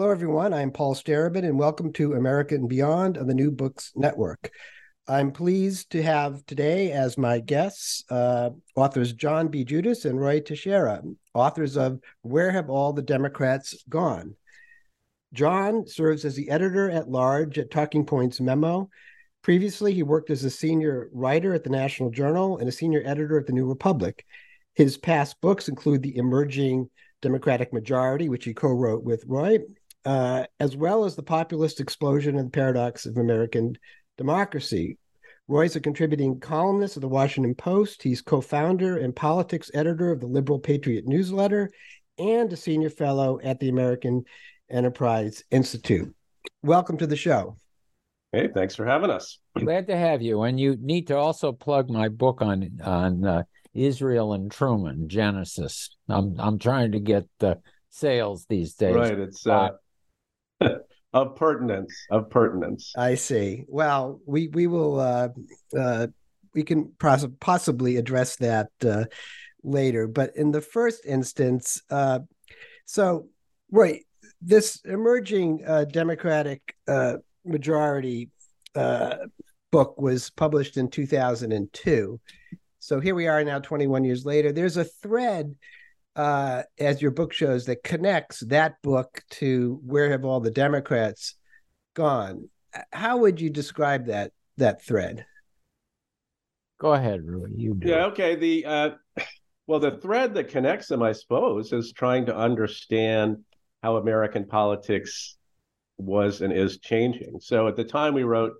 Hello, everyone. I'm Paul Starobin, and welcome to America and Beyond on the New Books Network. I'm pleased to have today as my guests uh, authors John B. Judis and Roy Teixeira, authors of Where Have All the Democrats Gone? John serves as the editor at large at Talking Points Memo. Previously, he worked as a senior writer at the National Journal and a senior editor at the New Republic. His past books include The Emerging Democratic Majority, which he co wrote with Roy, uh, as well as The Populist Explosion and the Paradox of American Democracy. Roy's a contributing columnist of the Washington Post. He's co founder and politics editor of the Liberal Patriot newsletter and a senior fellow at the American Enterprise Institute. Welcome to the show. Hey, thanks for having us. Glad to have you. And you need to also plug my book on on uh, Israel and Truman, Genesis. I'm I'm trying to get the sales these days. Right, it's uh, of pertinence, of pertinence. I see. Well, we we will uh, uh, we can poss- possibly address that uh, later. But in the first instance, uh, so right, this emerging uh, Democratic uh, majority uh, book was published in 2002. So here we are now, 21 years later. There's a thread, uh, as your book shows, that connects that book to where have all the Democrats gone. How would you describe that that thread? Go ahead, Ruy. You do. Yeah. Okay. The uh, well, the thread that connects them, I suppose, is trying to understand how American politics was and is changing. So at the time we wrote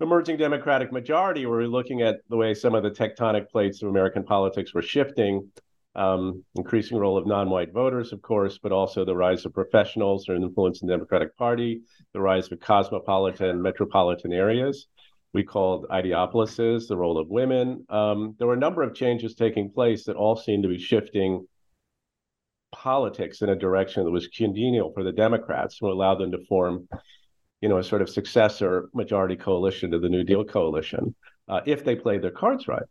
Emerging Democratic Majority, we were looking at the way some of the tectonic plates of American politics were shifting, um, increasing role of non-white voters, of course, but also the rise of professionals or influence in the Democratic Party, the rise of cosmopolitan, metropolitan areas. We called ideopolises, the role of women. Um, there were a number of changes taking place that all seemed to be shifting politics in a direction that was congenial for the Democrats to allow them to form, you know, a sort of successor majority coalition to the New Deal coalition uh, if they played their cards right.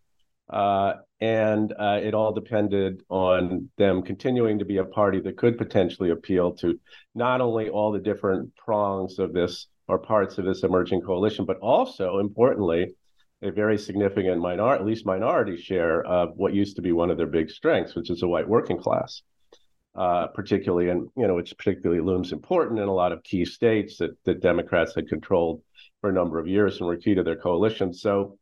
Uh, and uh, it all depended on them continuing to be a party that could potentially appeal to not only all the different prongs of this or parts of this emerging coalition, but also importantly, a very significant minority, at least minority share of what used to be one of their big strengths, which is a white working class uh, particularly, and you know, which particularly looms important in a lot of key states that the Democrats had controlled for a number of years and were key to their coalition. So,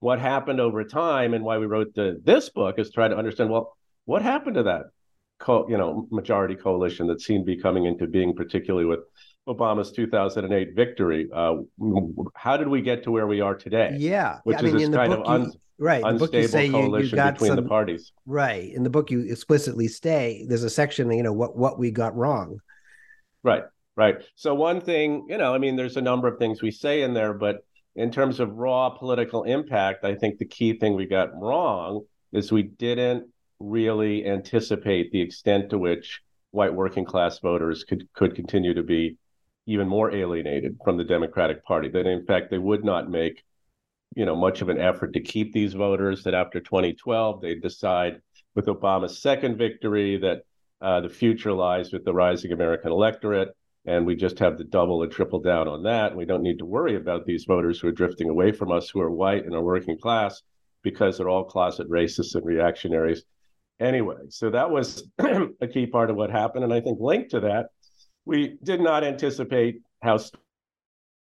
what happened over time, and why we wrote the, this book, is try to understand well, what happened to that, co- you know, majority coalition that seemed to be coming into being, particularly with Obama's 2008 victory. Uh, how did we get to where we are today? Yeah, which I mean, is in this the kind book of un- you, right, in the book you unstable say you, you coalition got between some, the parties. Right, in the book you explicitly say there's a section, you know, what what we got wrong. Right, right. So one thing, you know, I mean, there's a number of things we say in there, but in terms of raw political impact, I think the key thing we got wrong is we didn't really anticipate the extent to which white working class voters could could continue to be even more alienated from the Democratic Party. That in fact they would not make, you know, much of an effort to keep these voters. That after 2012 they'd decide with Obama's second victory that uh, the future lies with the rising American electorate, and we just have to double and triple down on that. We don't need to worry about these voters who are drifting away from us, who are white and are working class, because they're all closet racists and reactionaries. Anyway, so that was a key part of what happened, and I think linked to that we did not anticipate how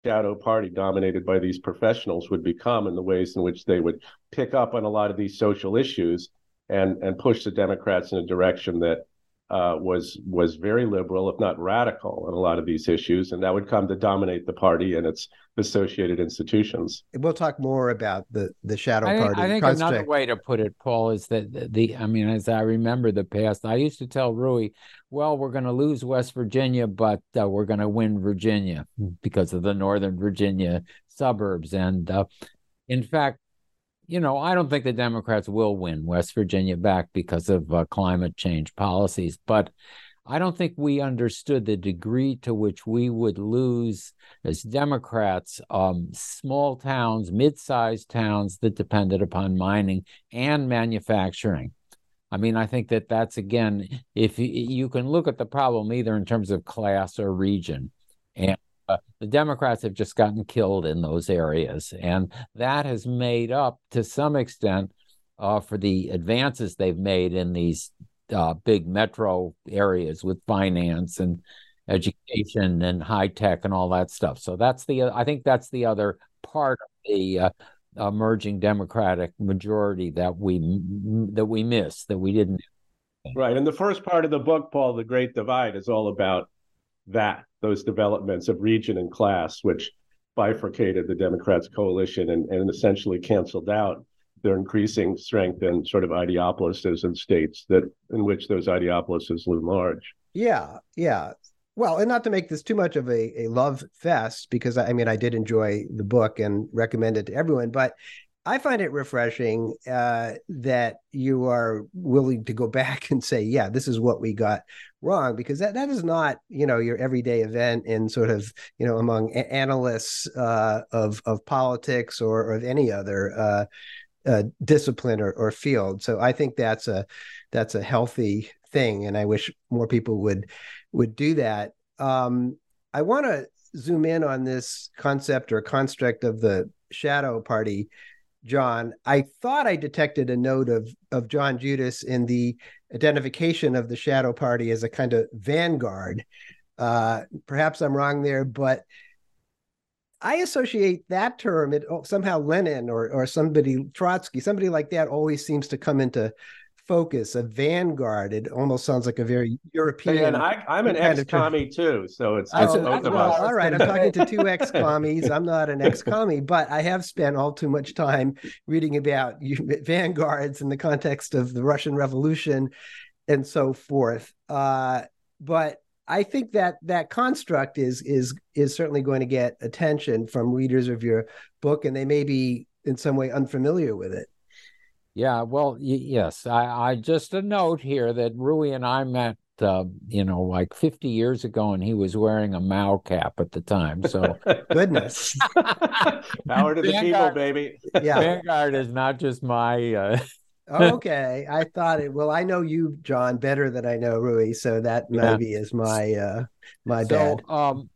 shadow party dominated by these professionals would become and the ways in which they would pick up on a lot of these social issues and and push the Democrats in a direction that uh, was was very liberal, if not radical, on a lot of these issues, and that would come to dominate the party and its associated institutions. We'll talk more about the the shadow I party. I think construct. another way to put it, Paul, is that the, the I mean, as I remember the past, I used to tell Ruy, "Well, we're going to lose West Virginia, but uh, we're going to win Virginia because of the Northern Virginia suburbs." And uh, in fact, you know, I don't think the Democrats will win West Virginia back because of uh, climate change policies, but I don't think we understood the degree to which we would lose as Democrats um, small towns, mid sized towns that depended upon mining and manufacturing. I mean, I think that that's again, if you, you can look at the problem either in terms of class or region. And uh, the Democrats have just gotten killed in those areas. And that has made up to some extent uh, for the advances they've made in these uh, big metro areas with finance and education and high tech and all that stuff. So that's the, I think that's the other part of the uh, emerging Democratic majority that we that we missed, that we didn't. Right, and the first part of the book, Paul, the Great Divide, is all about that those developments of region and class, which bifurcated the Democrats' coalition and, and essentially canceled out their increasing strength and sort of ideopolises and states that in which those ideopolises loom large. Yeah, yeah. Well, and not to make this too much of a, a love fest, because I mean, I did enjoy the book and recommend it to everyone, but I find it refreshing uh, that you are willing to go back and say, yeah, this is what we got wrong, because that, that is not, you know, your everyday event in sort of, you know, among analysts uh, of, of politics or, or of any other uh, uh, discipline or, or field. So I think that's a, that's a healthy thing. And I wish more people would, would do that. Um, I want to zoom in on this concept or construct of the shadow party John, I thought I detected a note of of John Judis in the identification of the Shadow Party as a kind of vanguard. Uh, perhaps I'm wrong there, but I associate that term. It oh, somehow Lenin or or somebody Trotsky, somebody like that, always seems to come into focus. A vanguard. It almost sounds like a very European. And I, am an ex-commie too, so it's oh, both of us. All right, I'm talking to two ex-commies. I'm not an ex-commie, but I have spent all too much time reading about vanguards in the context of the Russian Revolution and so forth. Uh, but I think that that construct is is is certainly going to get attention from readers of your book, and they may be in some way unfamiliar with it. Yeah, well, y- yes. I, I just a note here that Ruy and I met, uh, you know, like 50 years ago, and he was wearing a Mao cap at the time. So, goodness, power to the people, baby. Yeah, Vanguard is not just my. Uh... okay, I thought it. Well, I know you, John, better than I know Ruy, so that maybe yeah. is my uh, my so, bad. Um,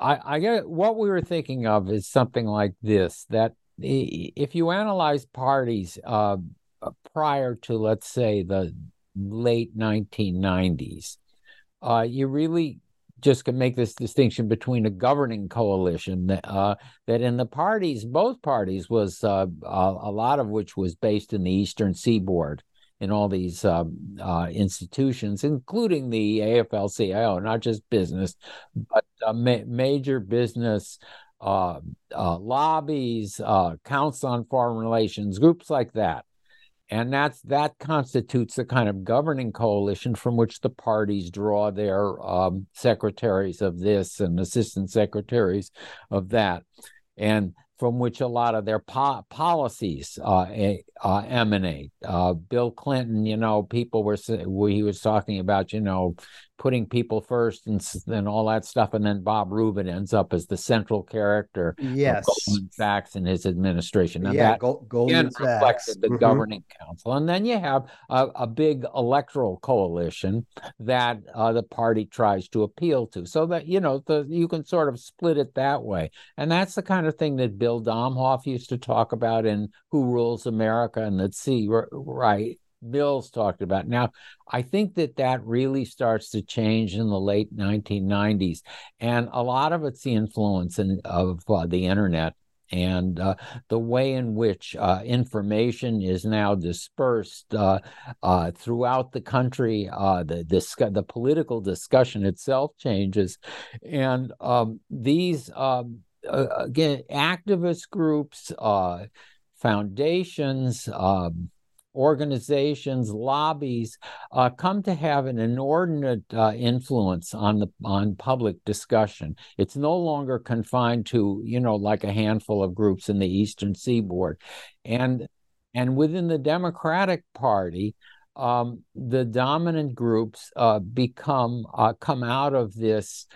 I, I get what we were thinking of is something like this: that if you analyze parties uh, prior to, let's say, the late 1990s, uh, you really just can make this distinction between a governing coalition that, uh, that in the parties, both parties was uh, a lot of which was based in the Eastern Seaboard in all these um, uh, institutions, including the AFL-CIO, not just business, but uh, ma- major business uh, uh, lobbies, uh, Council on Foreign Relations, groups like that. And that's that constitutes the kind of governing coalition from which the parties draw their um, secretaries of this and assistant secretaries of that. And from which a lot of their po- policies uh, uh, emanate. Uh, Bill Clinton, you know, people were he was talking about, you know, putting people first and then all that stuff, and then Bob Rubin ends up as the central character. Yes, Goldman Sachs in his administration. Now yeah, that Gold, Goldman Sachs. the mm-hmm. governing council, and then you have a, a big electoral coalition that uh, the party tries to appeal to, so that you know the you can sort of split it that way, and that's the kind of thing that Bill Domhoff used to talk about in Who Rules America, and that C. Wright Mills talked about. Now, I think that that really starts to change in the late 1990s, and a lot of it's the influence in, of uh, the internet and uh, the way in which uh, information is now dispersed uh, uh throughout the country. Uh, the the political discussion itself changes, and um, these um, again activist groups, foundations. Um, organizations, lobbies uh, come to have an inordinate uh, influence on the on public discussion. It's no longer confined to you know like a handful of groups in the Eastern Seaboard, and and within the Democratic Party. Um, the dominant groups uh, become uh, come out of this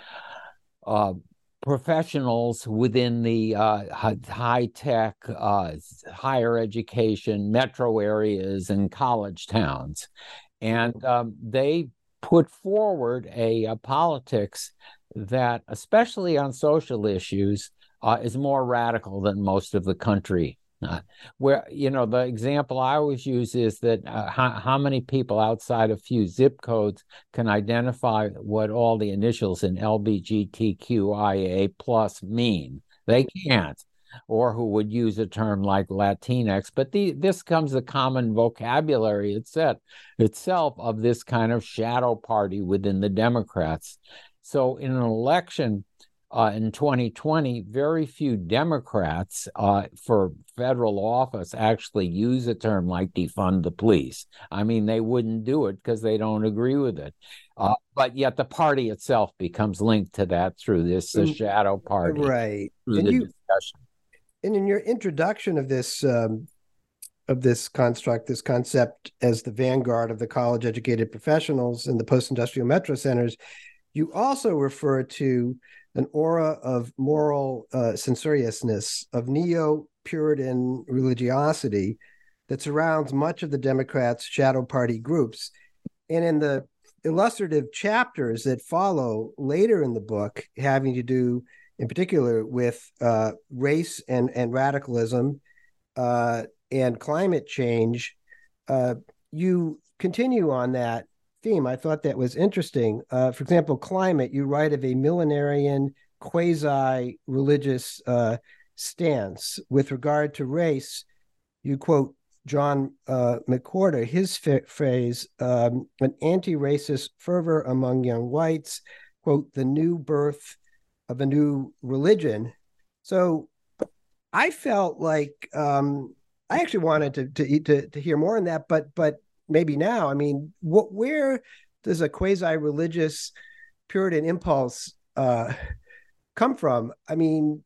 uh, professionals within the uh, high tech, uh, higher education, metro areas, and college towns. And um, they put forward a, a, politics that, especially on social issues, uh, is more radical than most of the country uh, where you know the example I always use is that uh, how, how many people outside a few zip codes can identify what all the initials in LBGTQIA plus mean? They can't, or who would use a term like Latinx. But the, this comes the common vocabulary itself itself of this kind of shadow party within the Democrats. So in an election uh, in 2020, very few Democrats uh, for federal office actually use a term like defund the police. I mean, they wouldn't do it because they don't agree with it. Uh, but yet the party itself becomes linked to that through this uh, shadow party. Right. And the you, discussion. And in your introduction of this, um, of this construct, this concept as the vanguard of the college educated professionals in the post industrial metro centers, you also refer to an aura of moral uh, censoriousness, of neo Puritan religiosity that surrounds much of the Democrats' shadow party groups. And in the illustrative chapters that follow later in the book, having to do in particular with uh, race and, and radicalism uh, and climate change, uh, you continue on that theme. I thought that was interesting. Uh, for example, climate, you write of a millenarian, quasi religious uh, stance. With regard to race, you quote John uh, his f- phrase, um, an anti racist fervor among young whites, quote, the new birth of a new religion. So I felt like um, I actually wanted to, to, to, to hear more on that, but, but maybe now. I mean, what where does a quasi religious Puritan impulse uh, come from? I mean,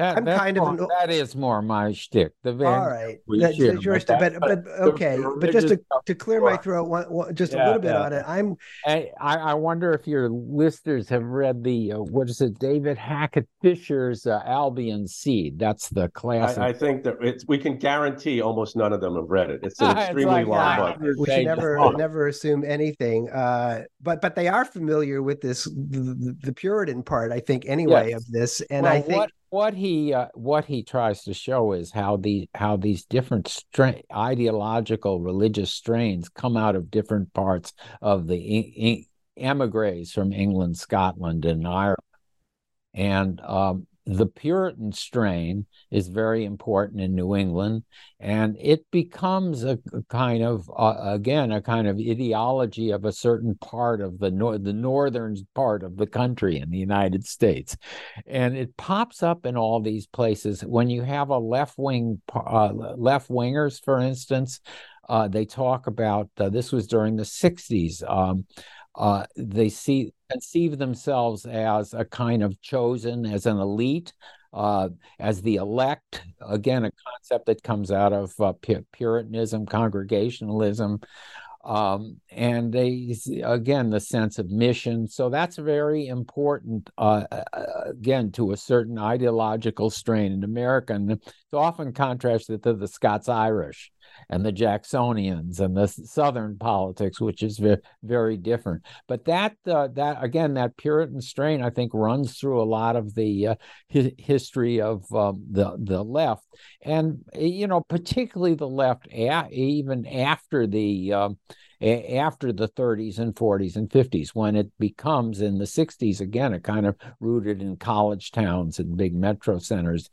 that, I'm kind more, of an, that is more my shtick. The van, all right, that's your shtick. But, but, but okay, but just to, to clear my throat, one, one, just yeah, a little bit yeah. on it. I'm. I I wonder if your listeners have read the uh, what is it, David Hackett Fischer's uh, Albion Seed. That's the classic. I, I, think that it's we can guarantee almost none of them have read it. It's an extremely it's like, long book. We should never never assume anything. Uh, but but they are familiar with this the, the Puritan part. I think anyway yes. of this, and well, I think. What, what he uh, what he tries to show is how the how these different stra- ideological religious strains come out of different parts of the emigres from England, Scotland, and Ireland, and um, the Puritan strain is very important in New England, and it becomes a, kind of uh, again a kind of ideology of a certain part of the nor- the northern part of the country in the United States, and it pops up in all these places when you have a left wing uh, left wingers, for instance. Uh, they talk about uh, this was during the 60s. Um, uh, they see conceive themselves as a kind of chosen as an elite uh, as the elect. Again, a concept that comes out of uh, Puritanism, Congregationalism, um, and they again the sense of mission. So that's very important. Uh, uh, again, to a certain ideological strain in America, and it's often contrasted to the Scots Irish and the Jacksonians and the Southern politics, which is very, very different. But that uh, that again, that Puritan strain, I think, runs through a lot of the uh, hi- history of um, the the left, and you know, particularly the left, a- even after the. Um, after the 30s and 40s and 50s when it becomes in the 60s again a kind of rooted in college towns and big metro centers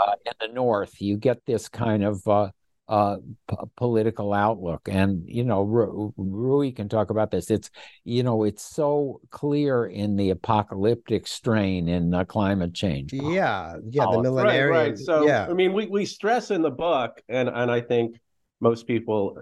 uh, in the north you get this kind of uh, uh, p- political outlook. And you know, Ru- Ruy can talk about this. It's you know, it's so clear in the apocalyptic strain in uh, climate change. Yeah, yeah, the millenarian. Right, right. So yeah. I mean, we we stress in the book, and and I think most people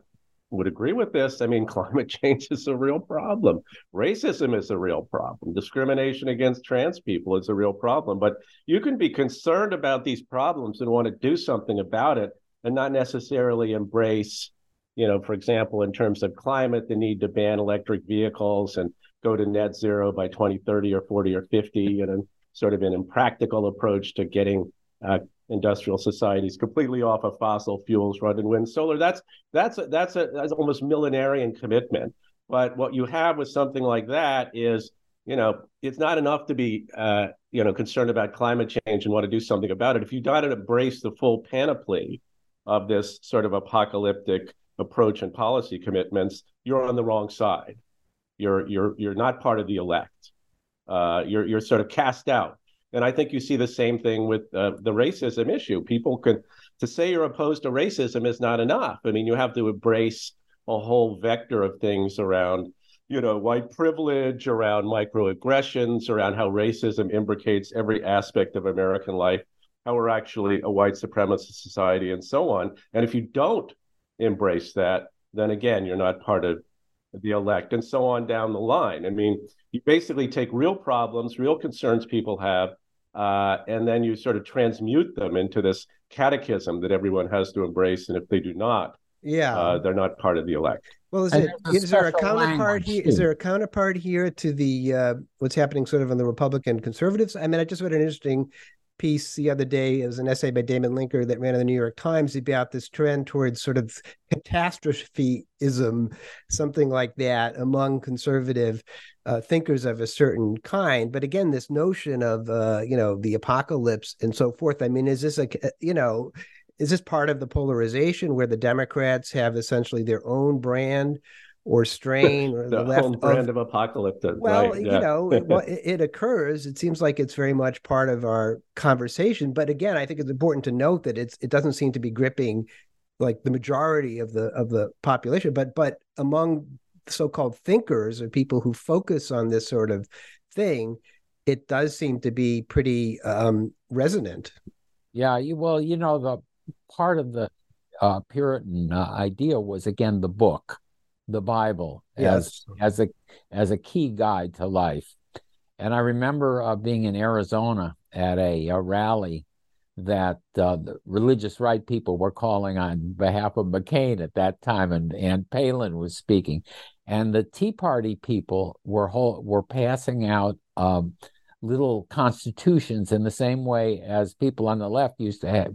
would agree with this. I mean, climate change is a real problem. Racism is a real problem. Discrimination against trans people is a real problem. But you can be concerned about these problems and want to do something about it and not necessarily embrace, you know, for example, in terms of climate, the need to ban electric vehicles and go to net zero by 2030 or 40 or 50, you know, sort of an impractical approach to getting uh, industrial societies completely off of fossil fuels, run and wind, solar. That's that's a, that's a that's almost millenarian commitment. But what you have with something like that is, you know, it's not enough to be, uh, you know, concerned about climate change and want to do something about it. If you don't embrace the full panoply of this sort of apocalyptic approach and policy commitments, you're on the wrong side. You're you're you're not part of the elect. Uh, you're you're sort of cast out. And I think you see the same thing with uh, the racism issue. People can to say you're opposed to racism is not enough. I mean, you have to embrace a whole vector of things around, you know, white privilege, around microaggressions, around how racism imbricates every aspect of American life how we're actually a white supremacist society and so on. And if you don't embrace that, then again, you're not part of the elect and so on down the line. I mean, you basically take real problems, real concerns people have, uh, and then you sort of transmute them into this catechism that everyone has to embrace. And if they do not, yeah, uh, they're not part of the elect. Well, is, it, is there a counterpart here? Is there a counterpart here to the uh, what's happening sort of on the Republican conservatives? I mean, I just read an interesting piece the other day as an essay by Damon Linker that ran in the New York Times about this trend towards sort of catastrophism, something like that, among conservative uh, thinkers of a certain kind. But again, this notion of uh, you know the apocalypse and so forth. I mean, is this a you know is this part of the polarization where the Democrats have essentially their own brand? Or strain or the, the left brand of, of apocalypse. Well, right, you know, it, it, occurs. It seems like it's very much part of our conversation. But again, I think it's important to note that it's it doesn't seem to be gripping like the majority of the of the population. But but among so-called thinkers or people who focus on this sort of thing, it does seem to be pretty um, resonant. Yeah, you, well, you know, the part of the uh, Puritan uh, idea was again the book the Bible yes. as as a as a key guide to life. And I remember uh, being in Arizona at a, a rally that uh, the religious right people were calling on behalf of McCain at that time, and and Palin was speaking, and the Tea Party people were whole, were passing out. Um, little constitutions in the same way as people on the left used to have,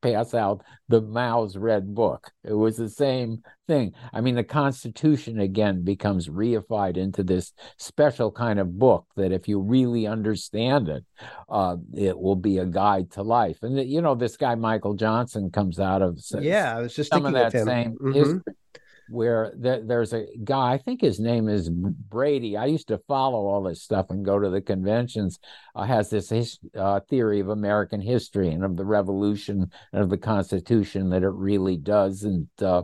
pass out the Mao's red book. It was the same thing. I mean, the Constitution again becomes reified into this special kind of book that, if you really understand it, uh, it will be a guide to life. And you know, this guy Michael Johnson comes out of yeah, I was just some of that same mm-hmm. history where there, there's a guy, I think his name is Brady. I used to follow all this stuff and go to the conventions. Uh, has this his, uh, theory of American history and of the Revolution and of the Constitution that it really does and uh,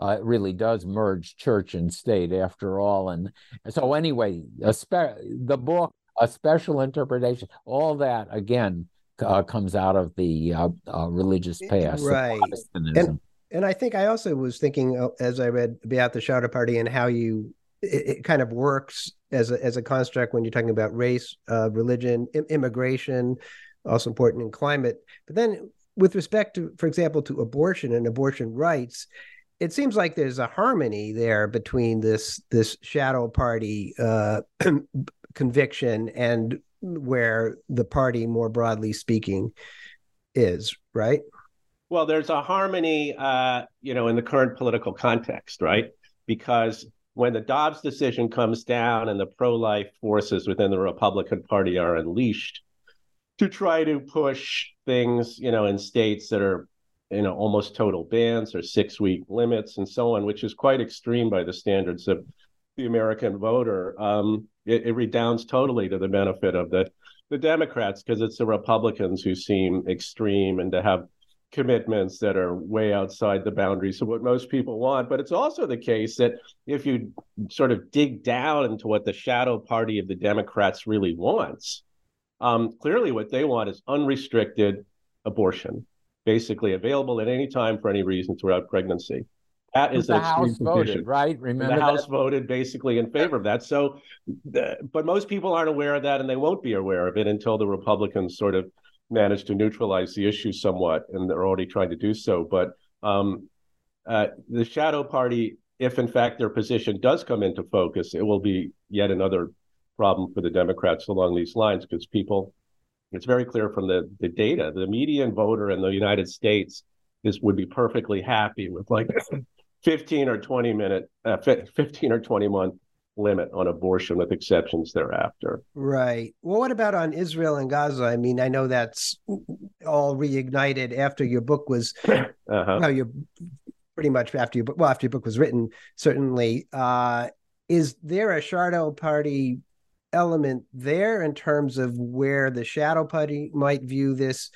uh, it really does merge church and state after all. And so anyway, spe- the book, a special interpretation, all that again uh, comes out of the uh, uh, religious past, right? And, and I think I also was thinking uh, as I read about the Shadow Party and how you it, it kind of works as a as a construct when you're talking about race, uh, religion, immigration, also important in climate. But then, with respect to, for example, to abortion and abortion rights, it seems like there's a harmony there between this this shadow party uh, conviction and where the party, more broadly speaking, is right. Well, there's a harmony, uh, you know, in the current political context, right? Because when the Dobbs decision comes down and the pro-life forces within the Republican Party are unleashed to try to push things, you know, in states that are, you know, almost total bans or six-week limits and so on, which is quite extreme by the standards of the American voter. Um, it, it redounds totally to the benefit of the the Democrats because it's the Republicans who seem extreme and to have commitments that are way outside the boundaries of what most people want. But it's also the case that if you sort of dig down into what the shadow party of the Democrats really wants, um, clearly what they want is unrestricted abortion, basically available at any time for any reason throughout pregnancy. That is the House voted, right? Remember the that? House voted basically in favor of that. So, but most people aren't aware of that, and they won't be aware of it until the Republicans sort of managed to neutralize the issue somewhat, and they're already trying to do so. But um, uh, the shadow party, if in fact their position does come into focus, it will be yet another problem for the Democrats along these lines because people, it's very clear from the, the data, the median voter in the United States is would be perfectly happy with like 15 or 20 minute, uh, 15 or 20 month limit on abortion with exceptions thereafter. Right. Well, what about on Israel and Gaza? I mean, I know that's all reignited after your book was, uh-huh. well, you're pretty much after your book, well, after your book was written, certainly. Uh, is there a shadow party element there in terms of where the shadow party might view this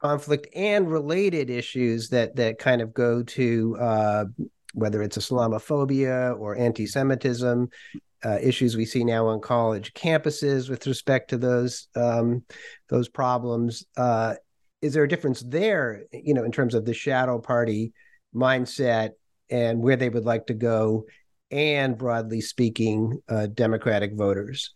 conflict and related issues that that kind of go to uh, whether it's Islamophobia or anti Semitism, uh, issues we see now on college campuses with respect to those um, those problems. Uh, is there a difference there, you know, in terms of the shadow party mindset and where they would like to go, and broadly speaking, uh, Democratic voters?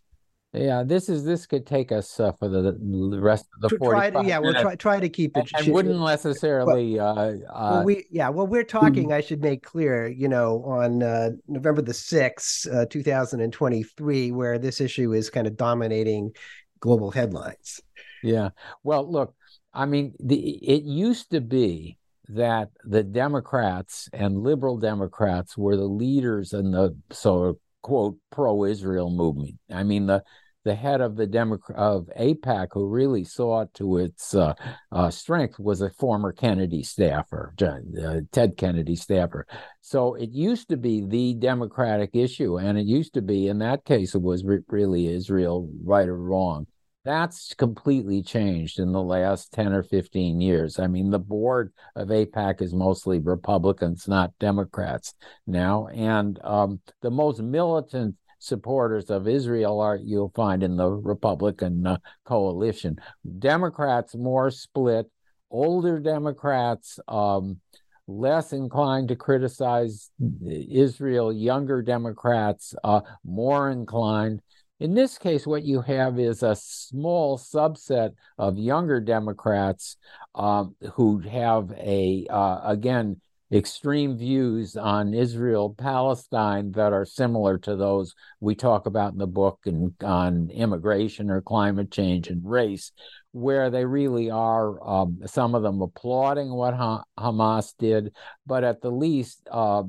Yeah, this is this could take us uh, for the, the rest of the to, yeah, we'll try try to keep it. And, and wouldn't necessarily. uh, uh, well, we yeah, well, we're talking. I should make clear, you know, on uh, November the sixth, uh, two thousand and twenty-three, where this issue is kind of dominating global headlines. Yeah. Well, look, I mean, the it used to be that the Democrats and liberal Democrats were the leaders in the so quote pro-Israel movement. I mean the the head of the Democrat of AIPAC, who really saw it to its uh, uh, strength, was a former Kennedy staffer, uh, Ted Kennedy staffer. So it used to be the Democratic issue, and it used to be, in that case, it was re- really Israel, right or wrong. That's completely changed in the last 10 or 15 years. I mean, the board of AIPAC is mostly Republicans, not Democrats now. And um, the most militant supporters of Israel are you'll find in the Republican uh, coalition. Democrats more split, older Democrats um, less inclined to criticize Israel, younger Democrats uh, more inclined. In this case, what you have is a small subset of younger Democrats um, who have a, uh, again, extreme views on Israel Palestine that are similar to those we talk about in the book and on immigration or climate change and race, where they really are um, some of them applauding what ha- Hamas did, but at the least uh,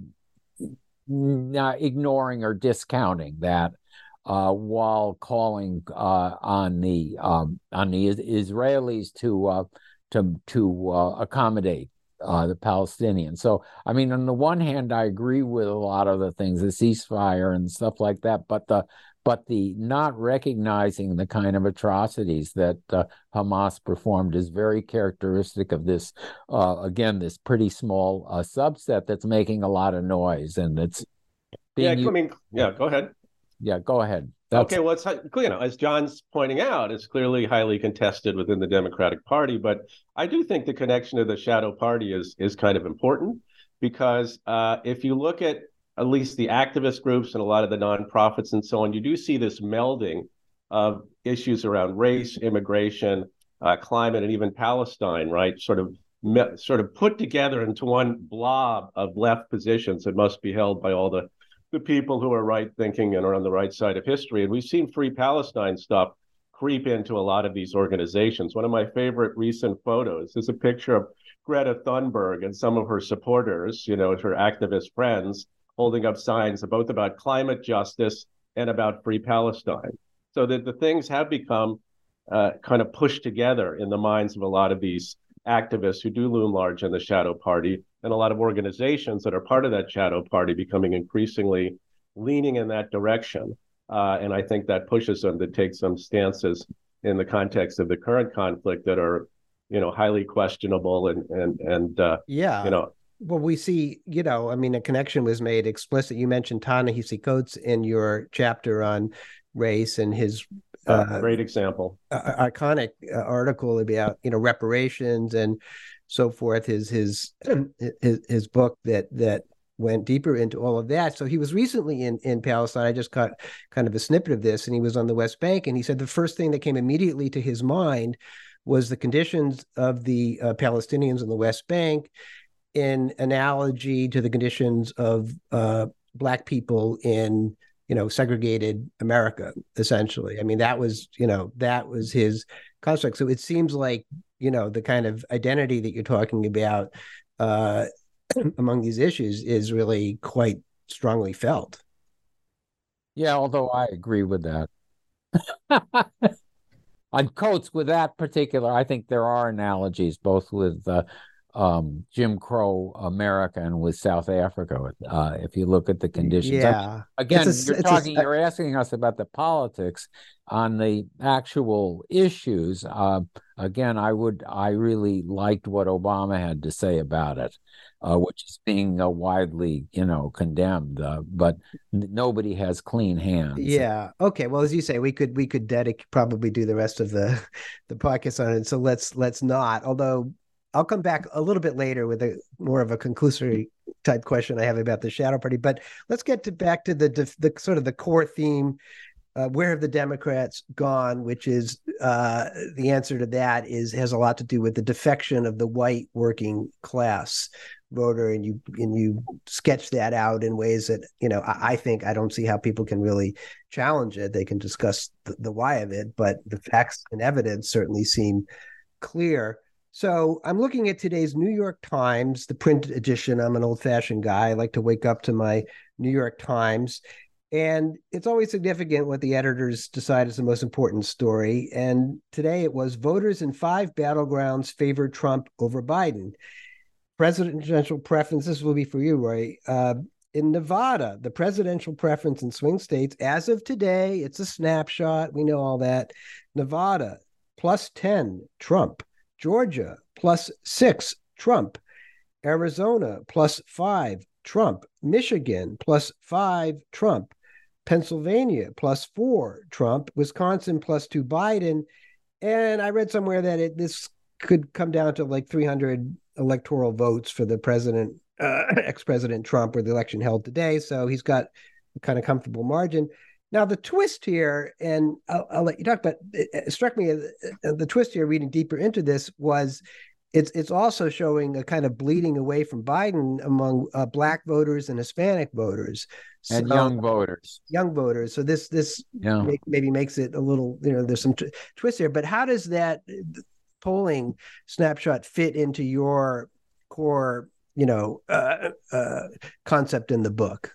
not ignoring or discounting that. Uh, while calling uh, on the um, on the Israelis to uh, to to uh, accommodate uh, the Palestinians. So, I mean, on the one hand, I agree with a lot of the things, the ceasefire and stuff like that, but the but the not recognizing the kind of atrocities that uh, Hamas performed is very characteristic of this. Uh, again, this pretty small uh, subset that's making a lot of noise, and it's yeah. I mean, yeah. Go ahead. Yeah, go ahead. That's... Okay, well, it's you know, as John's pointing out, it's clearly highly contested within the Democratic Party. But I do think the connection to the shadow party is is kind of important because uh, if you look at at least the activist groups and a lot of the nonprofits and so on, you do see this melding of issues around race, immigration, uh, climate, and even Palestine, right? Sort of sort of put together into one blob of left positions that must be held by all the the people who are right thinking and are on the right side of history. And we've seen Free Palestine stuff creep into a lot of these organizations. One of my favorite recent photos is a picture of Greta Thunberg and some of her supporters, you know, her activist friends, holding up signs both about climate justice and about Free Palestine. So that the things have become uh, kind of pushed together in the minds of a lot of these activists who do loom large in the shadow party and a lot of organizations that are part of that shadow party becoming increasingly leaning in that direction. Uh, and I think that pushes them to take some stances in the context of the current conflict that are, you know, highly questionable and and and uh, yeah, you know. Well, we see, you know, I mean, a connection was made explicit. You mentioned Ta-Nehisi Coates in your chapter on race and his uh, great example. Uh, iconic article about you know reparations and so forth. His his his his book that that went deeper into all of that. So he was recently in in Palestine. I just got kind of a snippet of this, and he was on the West Bank, and he said the first thing that came immediately to his mind was the conditions of the uh, Palestinians in the West Bank, in analogy to the conditions of uh, black people in you know segregated america essentially. I mean that was you know that was his construct. So it seems like you know the kind of identity that you're talking about uh among these issues is really quite strongly felt. Yeah although i agree with that. On Coates with that particular i think there are analogies both with uh, um, Jim Crow America and with South Africa. Uh, if you look at the conditions, yeah. again, a, you're talking, a, you're asking us about the politics on the actual issues. Uh, again, I would, I really liked what Obama had to say about it, uh, which is being uh, widely, you know, condemned. Uh, but n- nobody has clean hands. Yeah. Okay. Well, as you say, we could we could dedicate probably do the rest of the the podcast on it. So let's let's not. Although I'll come back a little bit later with a more of a conclusory type question I have about the shadow party. But let's get to back to the the sort of the core theme. Uh, where have the Democrats gone? Which is uh, the answer to that is has a lot to do with the defection of the white working class voter, and you and you sketch that out in ways that you know I, I think I don't see how people can really challenge it. They can discuss the, the why of it, but the facts and evidence certainly seem clear. So I'm looking at today's New York Times, the print edition. I'm an old fashioned guy. I like to wake up to my New York Times. And it's always significant what the editors decide is the most important story. And today it was voters in five battlegrounds favor Trump over Biden. Presidential preferences will be for you, Roy. Uh, in Nevada, the presidential preference in swing states, as of today, it's a snapshot. We know all that. Nevada, plus 10, Trump. Georgia plus six, Trump. Arizona plus five, Trump. Michigan plus five, Trump. Pennsylvania plus four, Trump. Wisconsin plus two, Biden. And I read somewhere that it, this could come down to like 300 electoral votes for the president, uh, ex president Trump, where the election held today. So he's got a kind of comfortable margin. Now, the twist here, and I'll, I'll let you talk, but it, it struck me uh, uh, the twist here, reading deeper into this, was it's it's also showing a kind of bleeding away from Biden among uh, black voters and Hispanic voters and young voters. Young voters. So this this yeah. may, maybe makes it a little you know there's some t- twist here, but how does that polling snapshot fit into your core you know uh, uh, concept in the book?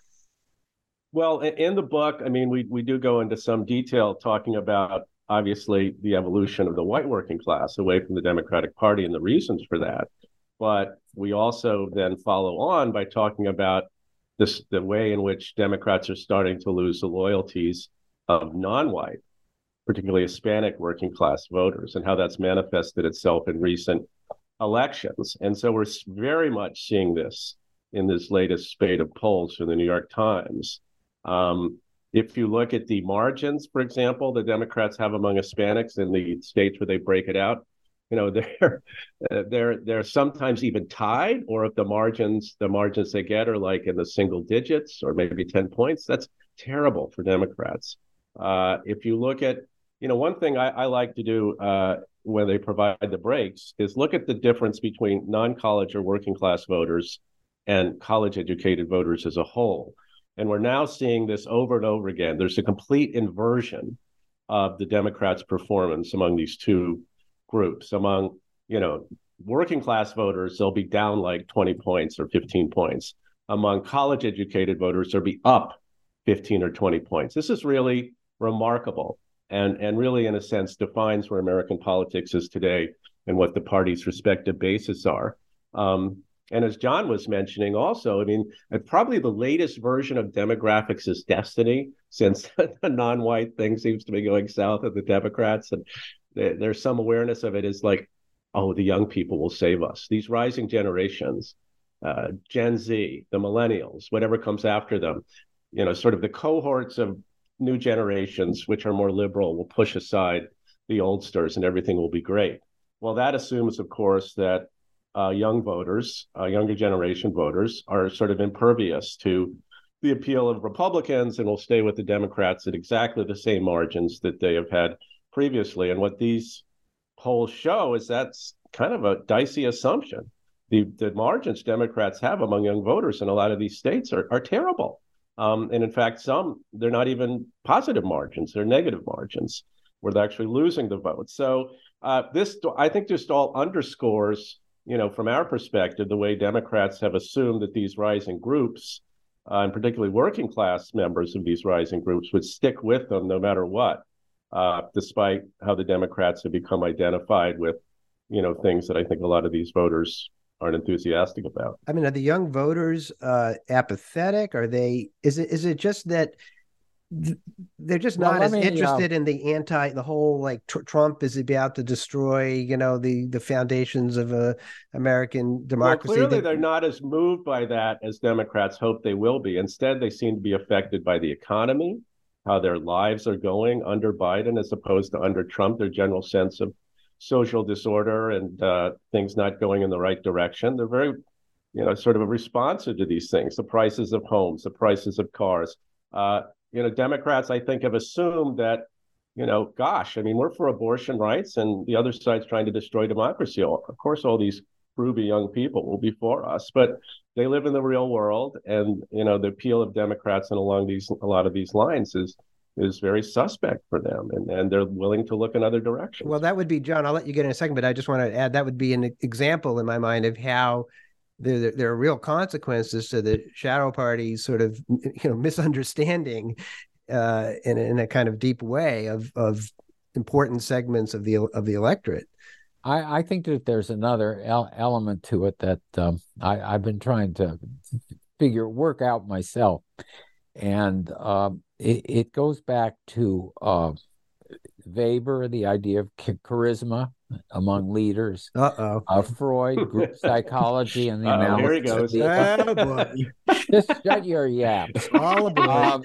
Well, in the book, I mean, we we do go into some detail talking about obviously the evolution of the white working class away from the Democratic Party and the reasons for that. But we also then follow on by talking about this the way in which Democrats are starting to lose the loyalties of non-white, particularly Hispanic working class voters, and how that's manifested itself in recent elections. And so we're very much seeing this in this latest spate of polls from the New York Times. Um, if you look at the margins, for example, the Democrats have among Hispanics in the states where they break it out, you know, they're they're they're sometimes even tied, or if the margins the margins they get are like in the single digits or maybe ten points, that's terrible for Democrats. Uh, if you look at you know, one thing I, I like to do uh, when they provide the breaks is look at the difference between non-college or working class voters and college educated voters as a whole. And we're now seeing this over and over again. There's a complete inversion of the Democrats' performance among these two groups. Among, you know, working class voters, they'll be down like 20 points or 15 points. Among college educated voters, they'll be up 15 or 20 points. This is really remarkable and, and really, in a sense, defines where American politics is today and what the party's respective bases are. Um, and as John was mentioning, also, I mean, probably the latest version of demographics is destiny, since the non-white thing seems to be going south of the Democrats, and there's some awareness of it. Is like, oh, the young people will save us. These rising generations, uh, Gen Z, the millennials, whatever comes after them, you know, sort of the cohorts of new generations which are more liberal will push aside the oldsters, and everything will be great. Well, that assumes, of course, that uh, young voters, uh, younger generation voters, are sort of impervious to the appeal of Republicans and will stay with the Democrats at exactly the same margins that they have had previously. And what these polls show is that's kind of a dicey assumption. The, the margins Democrats have among young voters in a lot of these states are, are terrible. Um, and in fact, some, they're not even positive margins, they're negative margins where they're actually losing the vote. So uh, this, I think, just all underscores you know, from our perspective, the way Democrats have assumed that these rising groups, uh, and particularly working class members of these rising groups, would stick with them no matter what, uh, despite how the Democrats have become identified with, you know, things that I think a lot of these voters aren't enthusiastic about. I mean, are the young voters uh, apathetic? Are they? Is it is it just that they're just not well, as me, interested uh, in the anti the whole like tr- Trump is about to destroy you know the the foundations of a American democracy. Well, clearly, they, they're not as moved by that as Democrats hope they will be. Instead, they seem to be affected by the economy, how their lives are going under Biden as opposed to under Trump. Their general sense of social disorder and uh, things not going in the right direction. They're very, you know, sort of a responsive to these things: the prices of homes, the prices of cars. Uh, you know, Democrats, I think, have assumed that, you know, gosh, I mean, we're for abortion rights and the other side's trying to destroy democracy. Of course, all these groovy young people will be for us, but they live in the real world. And, you know, the appeal of Democrats and along these, a lot of these lines is, is very suspect for them and, and they're willing to look in other directions. Well, that would be, John, I'll let you get in a second, but I just want to add that would be an example in my mind of how there, there are real consequences to the shadow party sort of you know misunderstanding uh, in, in a kind of deep way of of important segments of the of the electorate. I, I think that there's another el- element to it that um, I, I've been trying to figure work out myself, and um, it, it, goes back to uh, Weber, the idea of charisma among leaders. Uh-oh. Uh, Freud, group psychology, and the Uh-oh, analysis. Here he goes. Oh, Just shut your yaps. All aboard. Um,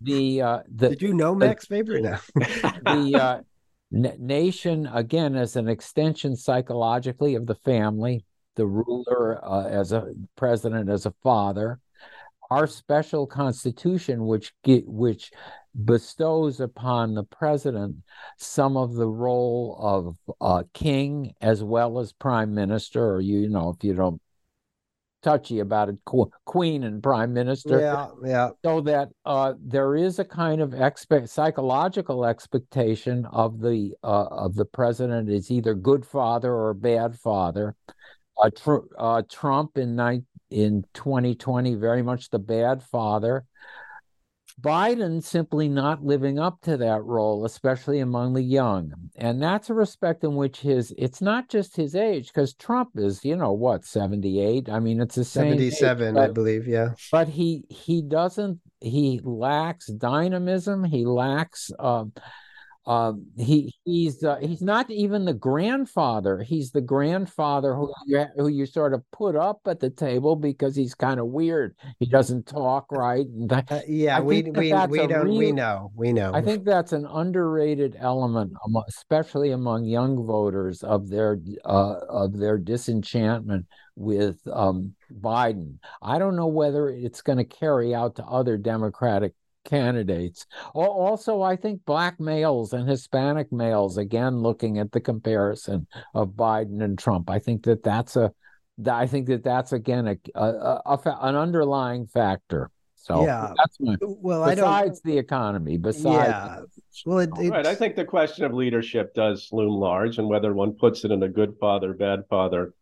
the uh, the did you know Max Weber now? the uh, n- nation again as an extension psychologically of the family. The ruler uh, as a president, as a father. Our special constitution, which get, which bestows upon the president some of the role of uh, king as well as prime minister, or you, you know, if you don't touchy about it, qu- queen and prime minister. Yeah, yeah. So that uh, there is a kind of expect psychological expectation of the uh, of the president is either good father or bad father. Uh, tr- uh, Trump in ni- in 2020 very much the bad father. Biden simply not living up to that role, especially among the young. And that's a respect in which his, it's not just his age, because Trump is, you know, what, 78? I mean, it's the same. 77, age, but, I believe, yeah. But he, he doesn't, he lacks dynamism. He lacks, uh, um, he he's uh, he's not even the grandfather. He's the grandfather who you, who you sort of put up at the table because he's kind of weird. He doesn't talk right. That, uh, yeah, we we, we don't real, we know we know. I think that's an underrated element, especially among young voters, of their uh, of their disenchantment with um, Biden. I don't know whether it's going to carry out to other Democratic candidates. Also, I think black males and Hispanic males, again, looking at the comparison of Biden and Trump, I think that that's a, I think that that's again a, a, a an underlying factor. So yeah, that's my, well, besides the economy, besides yeah, well, it, right. I think the question of leadership does loom large, and whether one puts it in a good father, bad father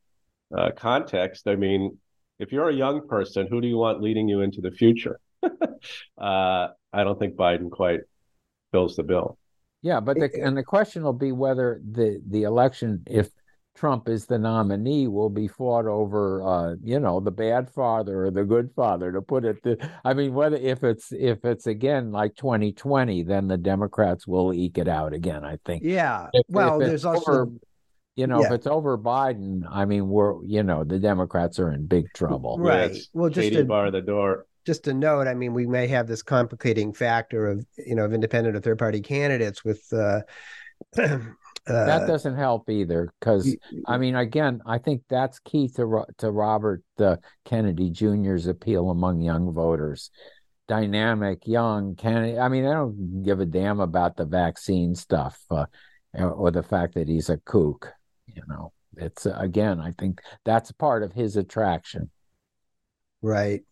uh, context. I mean, if you're a young person, who do you want leading you into the future? uh, I don't think Biden quite fills the bill. Yeah, but the, and the question will be whether the the election, if Trump is the nominee, will be fought over, uh, you know, the bad father or the good father. To put it, the, I mean, whether if it's if it's again like 2020, then the Democrats will eke it out again. I think. Yeah. If, well, if there's also. Over, you know, Yeah. if it's over Biden, I mean, we're you know the Democrats are in big trouble. Right. Yes, Well, just Katie to- bar the door. Just a note, I mean, we may have this complicating factor of you know of independent or third party candidates with. Uh, uh, that doesn't help either because I mean, again, I think that's key to to Robert uh, Kennedy Jr.'s appeal among young voters. Dynamic, young Kennedy. I mean, I don't give a damn about the vaccine stuff uh, or the fact that he's a kook. You know, it's uh, again, I think that's part of his attraction. right.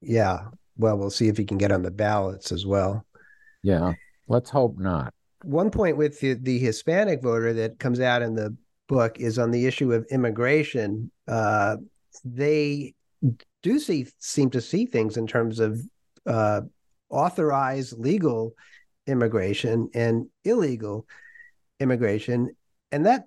Yeah. Well, we'll see if he can get on the ballots as well. Yeah, let's hope not. One point with the, the Hispanic voter that comes out in the book is on the issue of immigration. Uh, they do see seem to see things in terms of uh, authorized legal immigration and illegal immigration, and that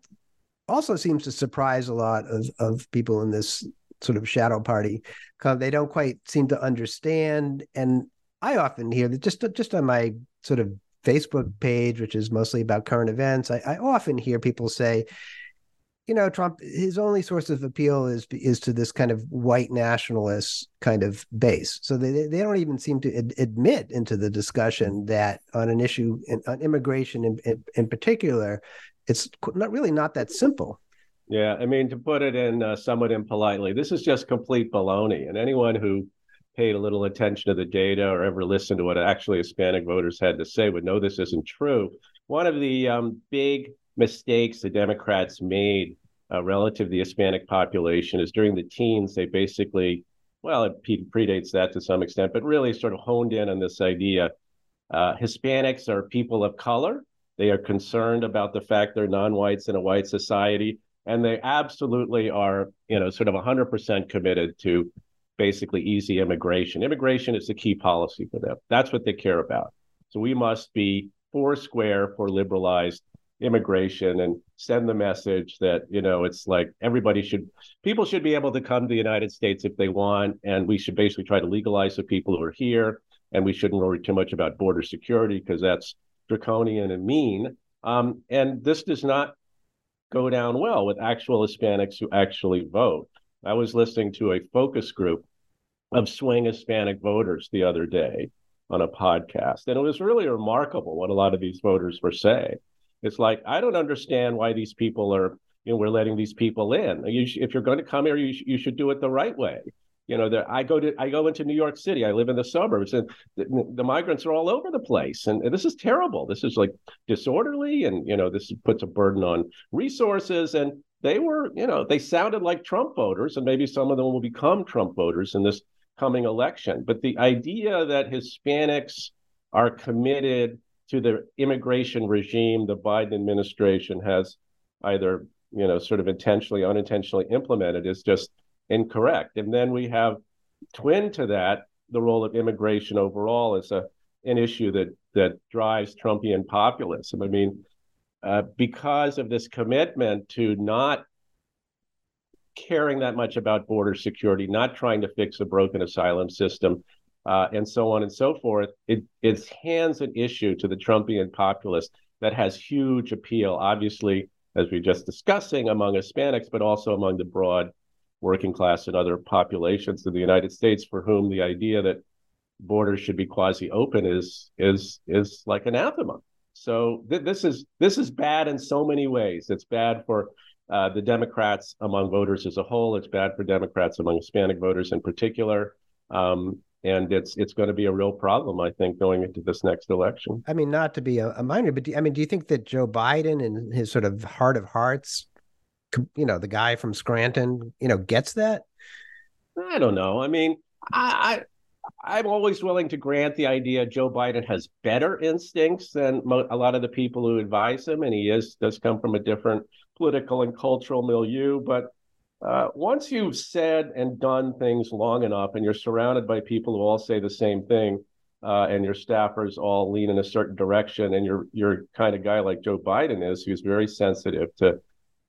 also seems to surprise a lot of, of people in this sort of shadow party. They don't quite seem to understand, and I often hear that just just on my sort of Facebook page, which is mostly about current events, I, I often hear people say, you know, Trump, his only source of appeal is is to this kind of white nationalist kind of base. So they they don't even seem to ad- admit into the discussion that on an issue in, on immigration in, in in particular, it's not really not that simple. Yeah, I mean, to put it in uh, somewhat impolitely, this is just complete baloney. And anyone who paid a little attention to the data or ever listened to what actually Hispanic voters had to say would know this isn't true. One of the um, big mistakes the Democrats made uh, relative to the Hispanic population is during the teens, they basically, well, it predates that to some extent, but really sort of honed in on this idea. Uh, Hispanics are people of color. They are concerned about the fact they're non-whites in a white society, and they absolutely are, you know, sort of 100% committed to basically easy immigration. Immigration is the key policy for them. That's what they care about. So we must be foursquare for liberalized immigration and send the message that you know it's like everybody should people should be able to come to the United States if they want and we should basically try to legalize the people who are here and we shouldn't worry too much about border security because that's draconian and mean um, and this does not go down well with actual Hispanics who actually vote. I was listening to a focus group of swing Hispanic voters the other day on a podcast, and it was really remarkable what a lot of these voters were saying. It's like I don't understand why these people are, you know, we're letting these people in. You sh- if you're going to come here, you, sh- you should do it the right way. You know, the, I go to I go into New York City. I live in the suburbs, and the, the migrants are all over the place, and, and this is terrible. This is like disorderly, and you know, this puts a burden on resources. And they were, you know, they sounded like Trump voters, and maybe some of them will become Trump voters in this coming election. But the idea that Hispanics are committed to the immigration regime the Biden administration has either, you know, sort of intentionally, unintentionally implemented is just incorrect. And then we have twin to that the role of immigration overall as a an issue that that drives Trumpian populism. I mean, uh, because of this commitment to not caring that much about border security, not trying to fix a broken asylum system, uh, and so on and so forth, it it hands an issue to the Trumpian populace that has huge appeal, obviously, as we are just discussing among Hispanics, but also among the broad working class and other populations in the United States for whom the idea that borders should be quasi open is is is like anathema. So th- this is this is bad in so many ways. It's bad for uh, the Democrats among voters as a whole. It's bad for Democrats among Hispanic voters in particular. Um, and it's it's going to be a real problem, I think, going into this next election. I mean, not to be a, a minor, but do, I mean, do you think that Joe Biden and his sort of heart of hearts, you know, the guy from Scranton, you know, gets that? I don't know. I mean, I, I I'm always willing to grant the idea Joe Biden has better instincts than mo- a lot of the people who advise him, and he is does come from a different political and cultural milieu. But uh, once you've said and done things long enough, and you're surrounded by people who all say the same thing, uh, and your staffers all lean in a certain direction, and you're you're kind of guy like Joe Biden is, who's very sensitive to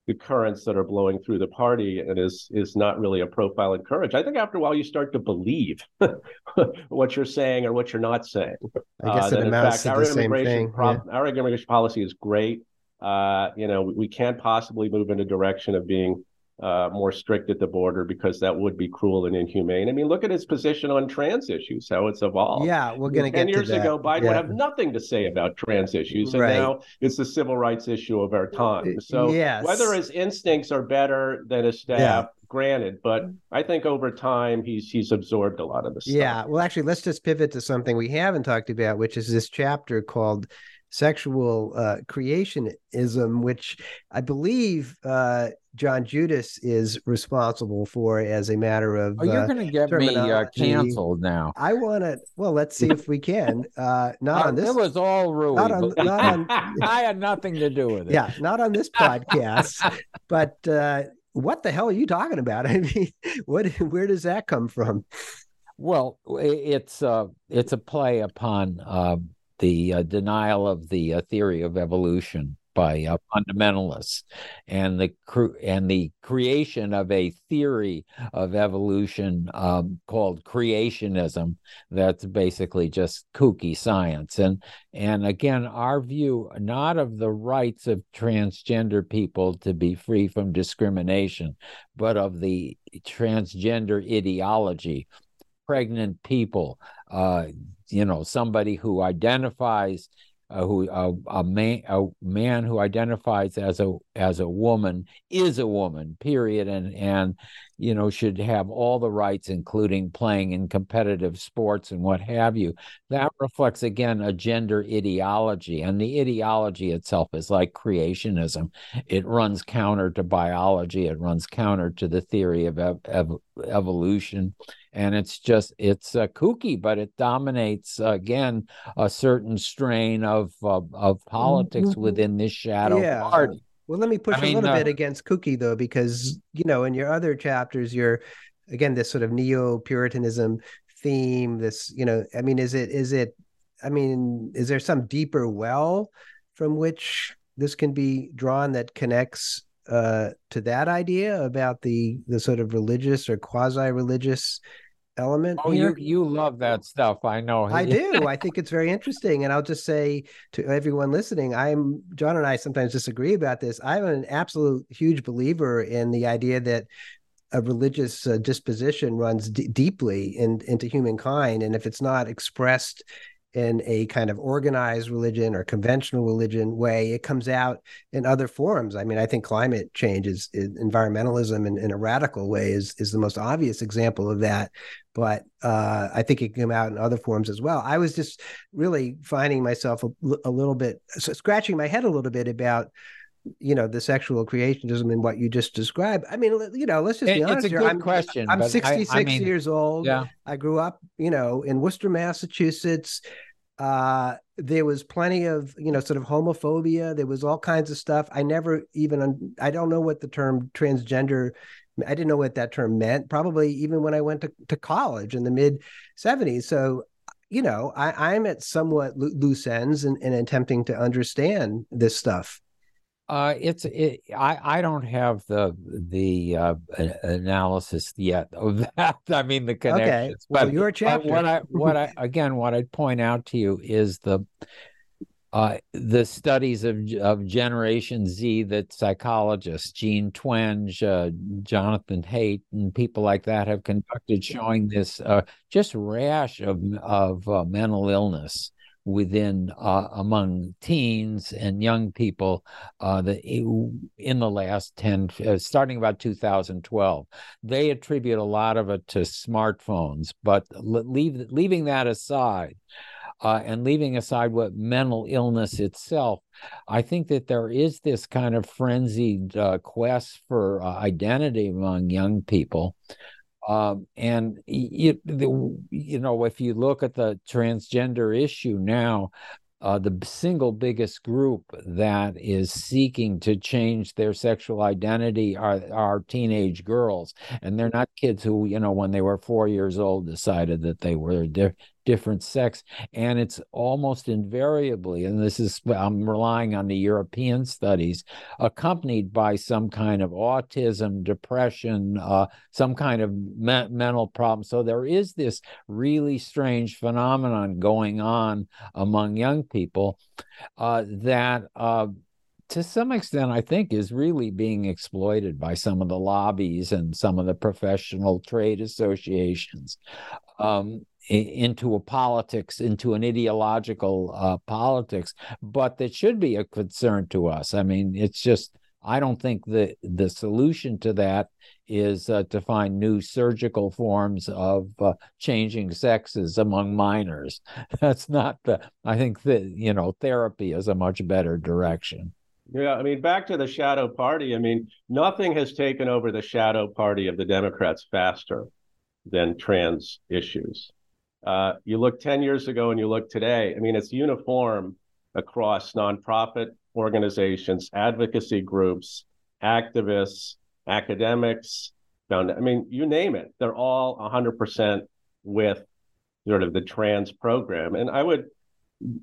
the currents that are blowing through the party and is is not really a profile in courage. I think after a while you start to believe what you're saying or what you're not saying. I guess uh, it amounts fact, to the same thing. Yeah. Our immigration policy is great. Uh, you know, we, we can't possibly move in a direction of being uh, more strict at the border because that would be cruel and inhumane. I mean, look at his position on trans issues, how it's evolved. Yeah, we're going to get ten years ago. Biden yeah. would have nothing to say about trans issues, and right. now it's the civil rights issue of our time. So yes. whether his instincts are better than his staff. Yeah. Granted, but I think over time he's he's absorbed a lot of this. Yeah, well, actually, let's just pivot to something we haven't talked about, which is this chapter called sexual uh, creationism, which I believe uh, John Judis is responsible for as a matter of. Oh, you're going to get me uh, canceled now. I want to. Well, let's see if we can. Uh, not uh, on this. It was all Ruy. Not on, not on, I had nothing to do with it. Yeah, not on this podcast. but uh, what the hell are you talking about? I mean, what? Where does that come from? Well, it's uh, it's a play upon uh, the uh, denial of the uh, theory of evolution by uh, fundamentalists and the cr- and the creation of a theory of evolution um, called creationism that's basically just kooky science. And and again our view not of the rights of transgender people to be free from discrimination but of the transgender ideology. Pregnant people uh, you know somebody who identifies uh, who uh, a man a man who identifies as a as a woman is a woman period and and you know should have all the rights including playing in competitive sports and what have you that reflects again a gender ideology and the ideology itself is like creationism it runs counter to biology it runs counter to the theory of ev- ev- evolution and it's just it's uh, kooky but it dominates uh, again a certain strain of uh, of politics mm-hmm. within this shadow yeah. party well, let me push I mean, a little uh, bit against Kooky though, because you know, in your other chapters, you're again this sort of neo-Puritanism theme. This, you know, I mean, is it is it? I mean, is there some deeper well from which this can be drawn that connects uh, to that idea about the the sort of religious or quasi-religious element. Oh, here. you you love that stuff. I know. I do. I think it's very interesting. And I'll just say to everyone listening, I'm John and I sometimes disagree about this. I'm an absolute huge believer in the idea that a religious uh, disposition runs d- deeply in, into humankind, and if it's not expressed in a kind of organized religion or conventional religion way. It comes out in other forms. I mean, I think climate change is, is environmentalism in, in, a radical way is is the most obvious example of that. But uh, I think it can come out in other forms as well. I was just really finding myself a, a little bit scratching my head a little bit about you know the sexual creationism and what you just described. I mean you know let's just be honest it's a here. good I'm, question i'm 66 I, I mean, years old. yeah. I grew up you know in worcester massachusetts. Uh there was plenty of you know sort of homophobia. There was all kinds of stuff. I never even i don't know what the term transgender i didn't know what that term meant probably even when i went to, to college in the mid 70s so you know I, i'm at somewhat loose ends in attempting to understand this stuff uh, it's it, I I don't have the the uh, analysis yet of that. I mean the connections. Okay. Well, but your chapter. what I what I again what I'd point out to you is the uh, the studies of of Generation Z that psychologists Jean Twenge, uh, Jonathan Haidt, and people like that have conducted, showing this uh, just rash of of uh, mental illness within uh, among teens and young people uh, the, in the last 10 uh, starting about 2012 they attribute a lot of it to smartphones but leave, leaving that aside uh, and leaving aside what mental illness itself, I think that there is this kind of frenzied uh, quest for uh, identity among young people. Um, and you, the, you know, if you look at the transgender issue now, uh, the single biggest group that is seeking to change their sexual identity are, are teenage girls. And they're not kids who, you know, when they were four years old, decided that they were di- different sex. And it's almost invariably, and this is, I'm relying on the European studies, accompanied by some kind of autism, depression, uh, some kind of me- mental problem. So there is this really strange phenomenon going on among young people uh, that uh, to some extent, I think, is really being exploited by some of the lobbies and some of the professional trade associations um, into a politics, into an ideological uh, politics. But that should be a concern to us. I mean, it's just I don't think the the solution to that is uh, to find new surgical forms of uh, changing sexes among minors. That's not the. I think that you know therapy is a much better direction. Yeah, I mean, back to the shadow party. I mean, nothing has taken over the shadow party of the Democrats faster than trans issues. Uh, you look 10 years ago and you look today, I mean, it's uniform across nonprofit organizations, advocacy groups, activists, academics. I mean, you name it, they're all 100% with sort of the trans program. And I would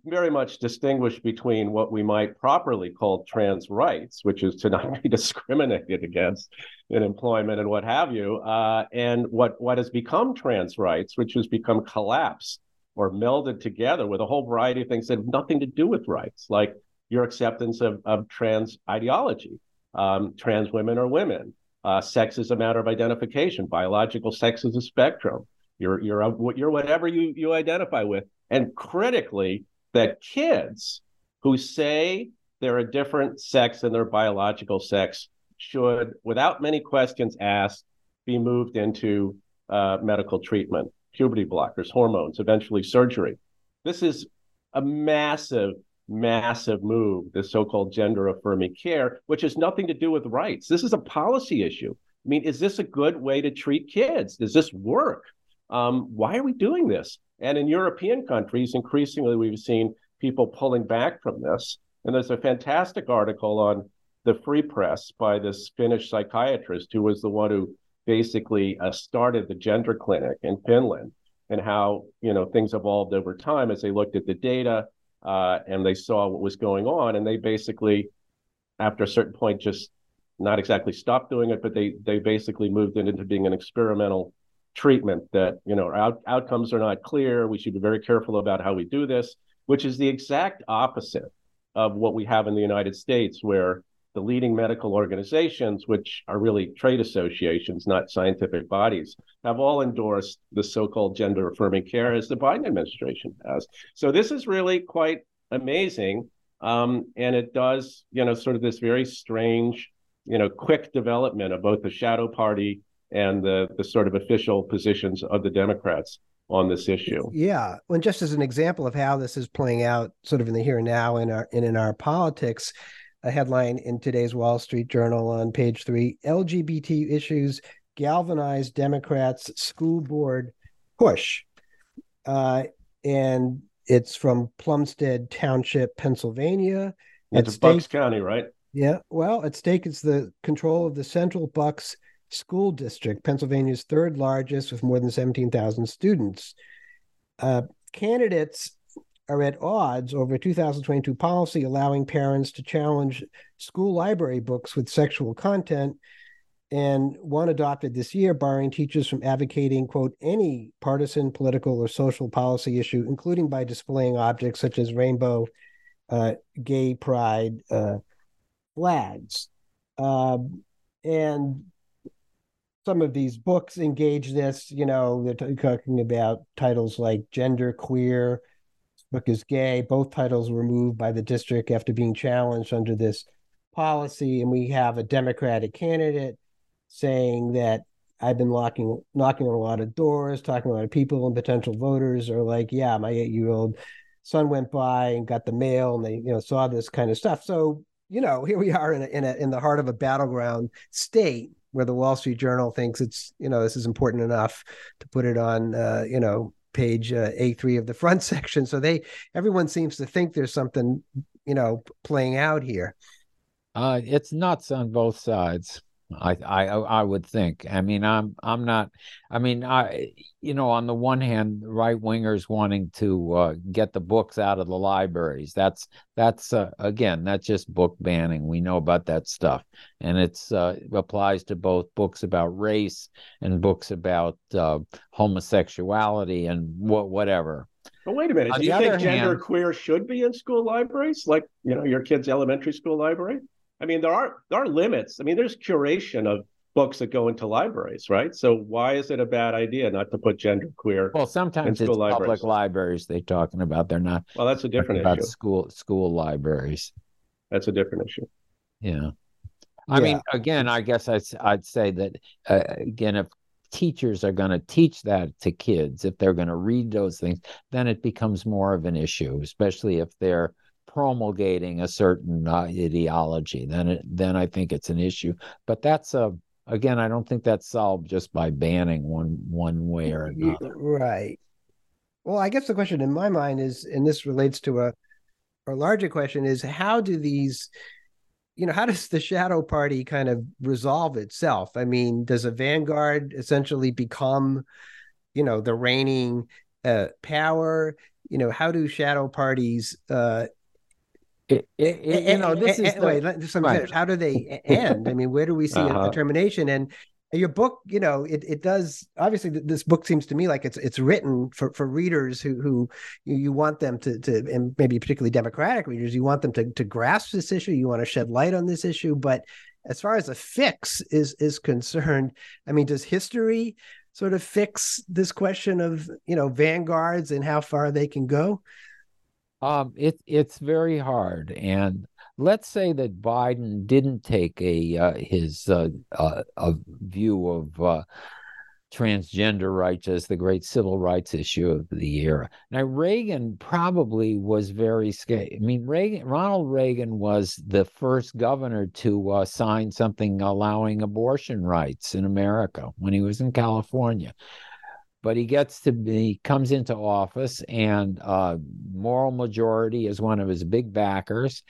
very much distinguish between what we might properly call trans rights, which is to not be discriminated against in employment and what have you, uh, and what, what has become trans rights, which has become collapsed or melded together with a whole variety of things that have nothing to do with rights, like your acceptance of, of trans ideology. Um, trans women are women. Uh, sex is a matter of identification. Biological sex is a spectrum. You're you're a, you're whatever you you identify with. And critically, that kids who say they're a different sex than their biological sex should, without many questions asked, be moved into uh, medical treatment, puberty blockers, hormones, eventually surgery. This is a massive massive move, the so-called gender affirming care, which has nothing to do with rights. This is a policy issue. I mean, is this a good way to treat kids? Does this work? Um, why are we doing this? And in European countries, increasingly we've seen people pulling back from this. And there's a fantastic article on the Free Press by this Finnish psychiatrist who was the one who basically uh, started the gender clinic in Finland and how you know things evolved over time as they looked at the data uh, and they saw what was going on, and they basically, after a certain point, just not exactly stopped doing it, but they they basically moved it into being an experimental treatment that you know out, outcomes are not clear. We should be very careful about how we do this, which is the exact opposite of what we have in the United States, where the leading medical organizations, which are really trade associations, not scientific bodies, have all endorsed the so called gender affirming care as the Biden administration has. So this is really quite amazing. Um, and it does, you know, sort of this very strange, you know, quick development of both the shadow party and the, the sort of official positions of the Democrats on this issue. Yeah, and just as an example of how this is playing out, sort of in the here and now in our and in our politics, a headline in today's Wall Street Journal on page three LGBT issues galvanize Democrats' school board push. Uh, and it's from Plumstead Township, Pennsylvania. It's Bucks County, right? Yeah. Well, at stake is the control of the Central Bucks School District, Pennsylvania's third largest, with more than 17,000 students. Uh, candidates are at odds over a 2022 policy allowing parents to challenge school library books with sexual content and one adopted this year barring teachers from advocating quote any partisan political or social policy issue including by displaying objects such as rainbow uh, gay pride uh, flags um, and some of these books engage this you know they're talking about titles like gender queer book is gay. Both titles were moved by the district after being challenged under this policy. And we have a Democratic candidate saying that I've been locking, knocking on a lot of doors, talking to a lot of people, and potential voters are like, yeah, my eight year old son went by and got the mail and they, you know, saw this kind of stuff. So, you know, here we are in a, in a, in the heart of a battleground state where the Wall Street Journal thinks it's, you know, this is important enough to put it on, uh, you know, page uh, A3 of the front section. So they, everyone seems to think there's something, you know, playing out here. Uh, it's nuts on both sides. I, I I would think. I mean, I'm I'm not. I mean, I you know, on the one hand, right wingers wanting to uh, get the books out of the libraries. That's that's uh, again, that's just book banning. We know about that stuff, and it's uh, applies to both books about race and books about uh, homosexuality and what whatever. But wait a minute. Do you think gender queer should be in school libraries, like you know your kid's elementary school library? I mean, there are there are limits. I mean, there's curation of books that go into libraries, right? So why is it a bad idea not to put gender queer? Well, sometimes it's libraries? public libraries they're talking about. They're not. Well, that's a different about issue. School school libraries. That's a different issue. Yeah. I yeah. mean, again, I guess I'd, I'd say that uh, again, if teachers are going to teach that to kids, if they're going to read those things, then it becomes more of an issue, especially if they're promulgating a certain uh, ideology, then it, then I think it's an issue. But that's a again, I don't think that's solved just by banning one one way or another. Right. Well, I guess the question in my mind is, and this relates to a a larger question, is how do these you know, how does the shadow party kind of resolve itself? I mean, does a vanguard essentially become, you know, the reigning uh, power? You know, how do shadow parties uh, it, it, you know, this is the, wait, let me finish. How do they end? I mean, where do we see uh-huh. a termination? And your book, you know, it, it does obviously this book seems to me like it's it's written for, for readers who who you, you want them to to and maybe particularly democratic readers, you want them to to grasp this issue, you want to shed light on this issue. But as far as a fix is is concerned, I mean, does history sort of fix this question of you know vanguards and how far they can go? Um, it it's very hard, and let's say that Biden didn't take a uh, his uh, uh, a view of uh, transgender rights as the great civil rights issue of the era. Now Reagan probably was very scared. I mean, Reagan, Ronald Reagan was the first governor to uh, sign something allowing abortion rights in America when he was in California but he gets to be comes into office and uh, moral majority is one of his big backers.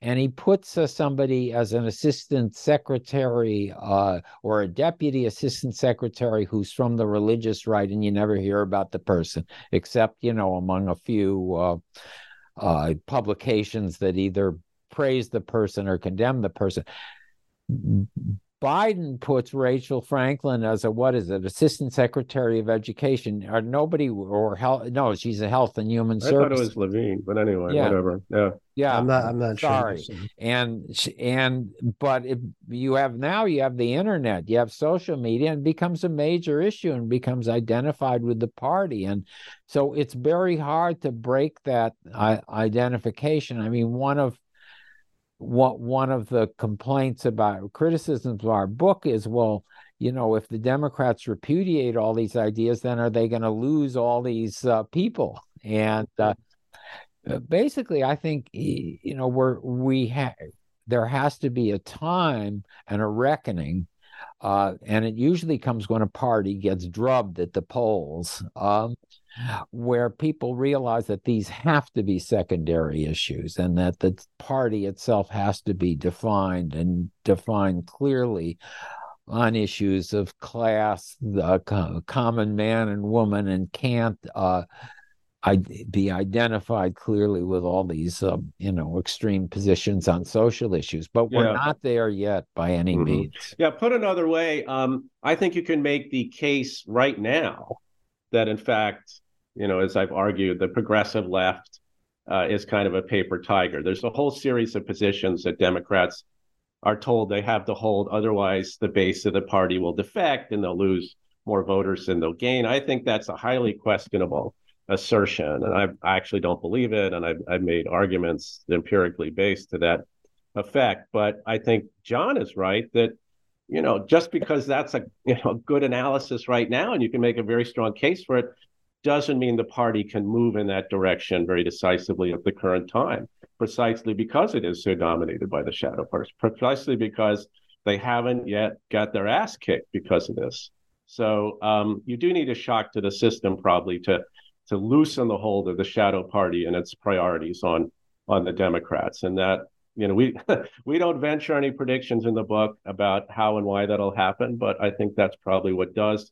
And he puts uh, somebody as an assistant secretary uh, or a deputy assistant secretary who's from the religious right and you never hear about the person except you know among a few uh, uh, publications that either praise the person or condemn the person Biden puts Rachel Franklin as a what is it, Assistant Secretary of Education, or nobody or health? No, she's a Health and Human Services. I thought it was Levine, but anyway, yeah. whatever. Yeah, yeah. I'm not. I'm not sorry. Sure. And and but if you have now, you have the internet, you have social media, and becomes a major issue and becomes identified with the party, and so it's very hard to break that uh, identification. I mean, one of what one of the complaints about criticisms of our book is well you know if the democrats repudiate all these ideas then are they going to lose all these uh, people? And uh, uh, basically i think you know we're we have there has to be a time and a reckoning uh, and it usually comes when a party gets drubbed at the polls. Um, where people realize that these have to be secondary issues and that the party itself has to be defined and defined clearly on issues of class, the common man and woman, and can't uh, be identified clearly with all these, uh, you know, extreme positions on social issues. But we're yeah. not there yet by any mm-hmm. means. Yeah. Put another way, um, I think you can make the case right now that, in fact, you know, as I've argued, the progressive left uh, is kind of a paper tiger. There's a whole series of positions that Democrats are told they have to hold, otherwise the base of the party will defect and they'll lose more voters than they'll gain. I think that's a highly questionable assertion, and I, I actually don't believe it, and I've, I've made arguments empirically based to that effect. But I think John is right that you know just because that's a you know good analysis right now, and you can make a very strong case for it, doesn't mean the party can move in that direction very decisively at the current time. Precisely because it is so dominated by the shadow parties, precisely because they haven't yet got their ass kicked because of this. So um, you do need a shock to the system probably to to loosen the hold of the shadow party and its priorities on on the Democrats, and that you know we we don't venture any predictions in the book about how and why that'll happen, but I think that's probably what does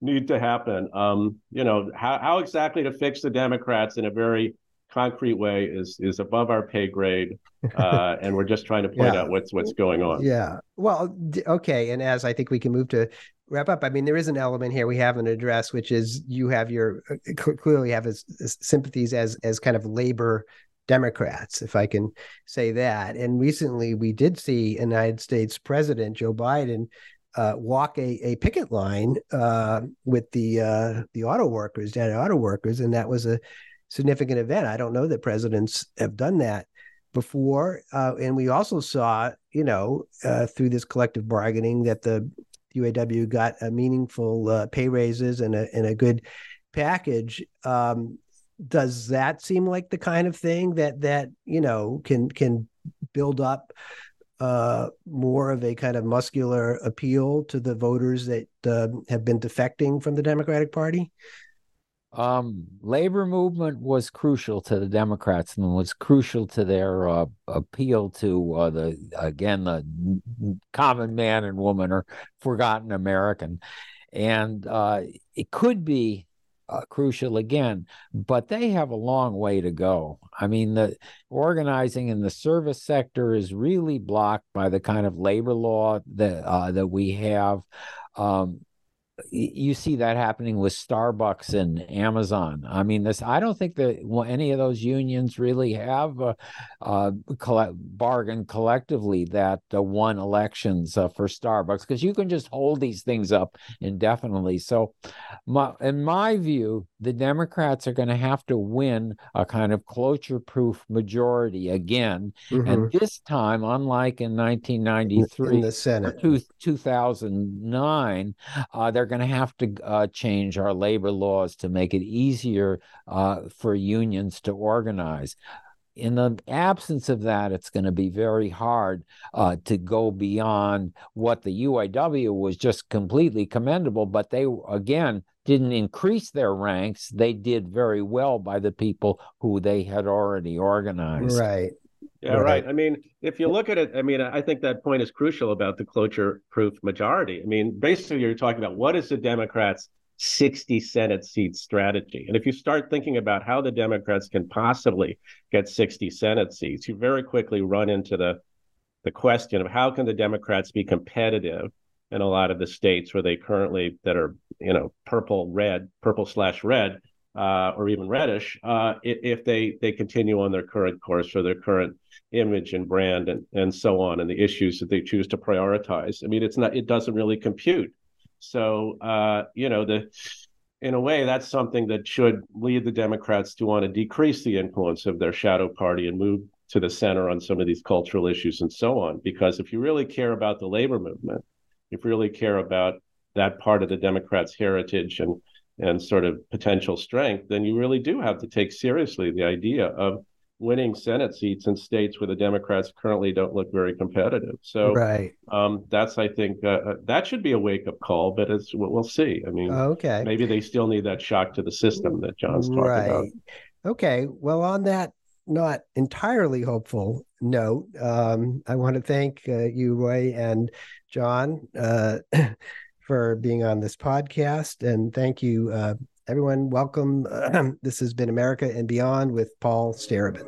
need to happen. Um, you know how how exactly to fix the Democrats in a very concrete way is is above our pay grade, uh, and we're just trying to point yeah. out what's what's going on. Yeah. Well, okay. And as I think we can move to wrap up, I mean, there is an element here we haven't addressed, which is you have your uh, clearly have as, as sympathies as as kind of labor Democrats, if I can say that. And recently, we did see United States President Joe Biden uh, walk a, a picket line uh, with the uh, the auto workers, United Auto Workers, and that was a significant event. I don't know that presidents have done that before. Uh, and we also saw, you know, uh, through this collective bargaining that the UAW got a meaningful uh, pay raises and a, and a good package. Um, does that seem like the kind of thing that that you know can can build up uh, more of a kind of muscular appeal to the voters that uh, have been defecting from the Democratic Party? um, labor movement was crucial to the Democrats and was crucial to their uh, appeal to uh, the again the common man and woman or forgotten American, and uh, it could be uh, crucial again, but they have a long way to go. I mean, the organizing in the service sector is really blocked by the kind of labor law that uh, that we have. Um, you see that happening with Starbucks and Amazon. I mean, this I don't think that any of those unions really have a, a coll- bargain collectively that uh, won elections uh, for Starbucks because you can just hold these things up indefinitely. So, my, in my view, the Democrats are going to have to win a kind of cloture-proof majority again, mm-hmm. and this time, unlike in 1993, in the Senate, two, 2009, uh, they're going to have to uh, change our labor laws to make it easier uh, for unions to organize. In the absence of that, it's going to be very hard uh, to go beyond what the UAW was just completely commendable. But they, again, didn't increase their ranks. They did very well by the people who they had already organized. Right. Yeah, right. right. I mean, if you look at it, I mean, I think that point is crucial about the cloture proof majority. I mean, basically, you're talking about what is the Democrats' 60 Senate seat strategy? And if you start thinking about how the Democrats can possibly get 60 Senate seats, you very quickly run into the the question of how can the Democrats be competitive in a lot of the states where they currently that are you know purple red purple slash red uh, or even reddish uh, if they they continue on their current course or their current image and brand and and so on and the issues that they choose to prioritize. I mean it's not it doesn't really compute. So uh, you know the in a way that's something that should lead the democrats to want to decrease the influence of their shadow party and move to the center on some of these cultural issues and so on. Because if you really care about the labor movement if you really care about that part of the democrats heritage and and sort of potential strength then you really do have to take seriously the idea of winning Senate seats in states where the Democrats currently don't look very competitive. So right. um, that's, I think, uh, uh that should be a wake up call, but it's we'll see. I mean, okay, maybe they still need that shock to the system that John's talking right. about. Okay. Well, on that not entirely hopeful note, um, I want to thank uh, you, Roy and John, uh, for being on this podcast, and thank you uh, everyone, welcome. this has been America and Beyond with Paul Starobin.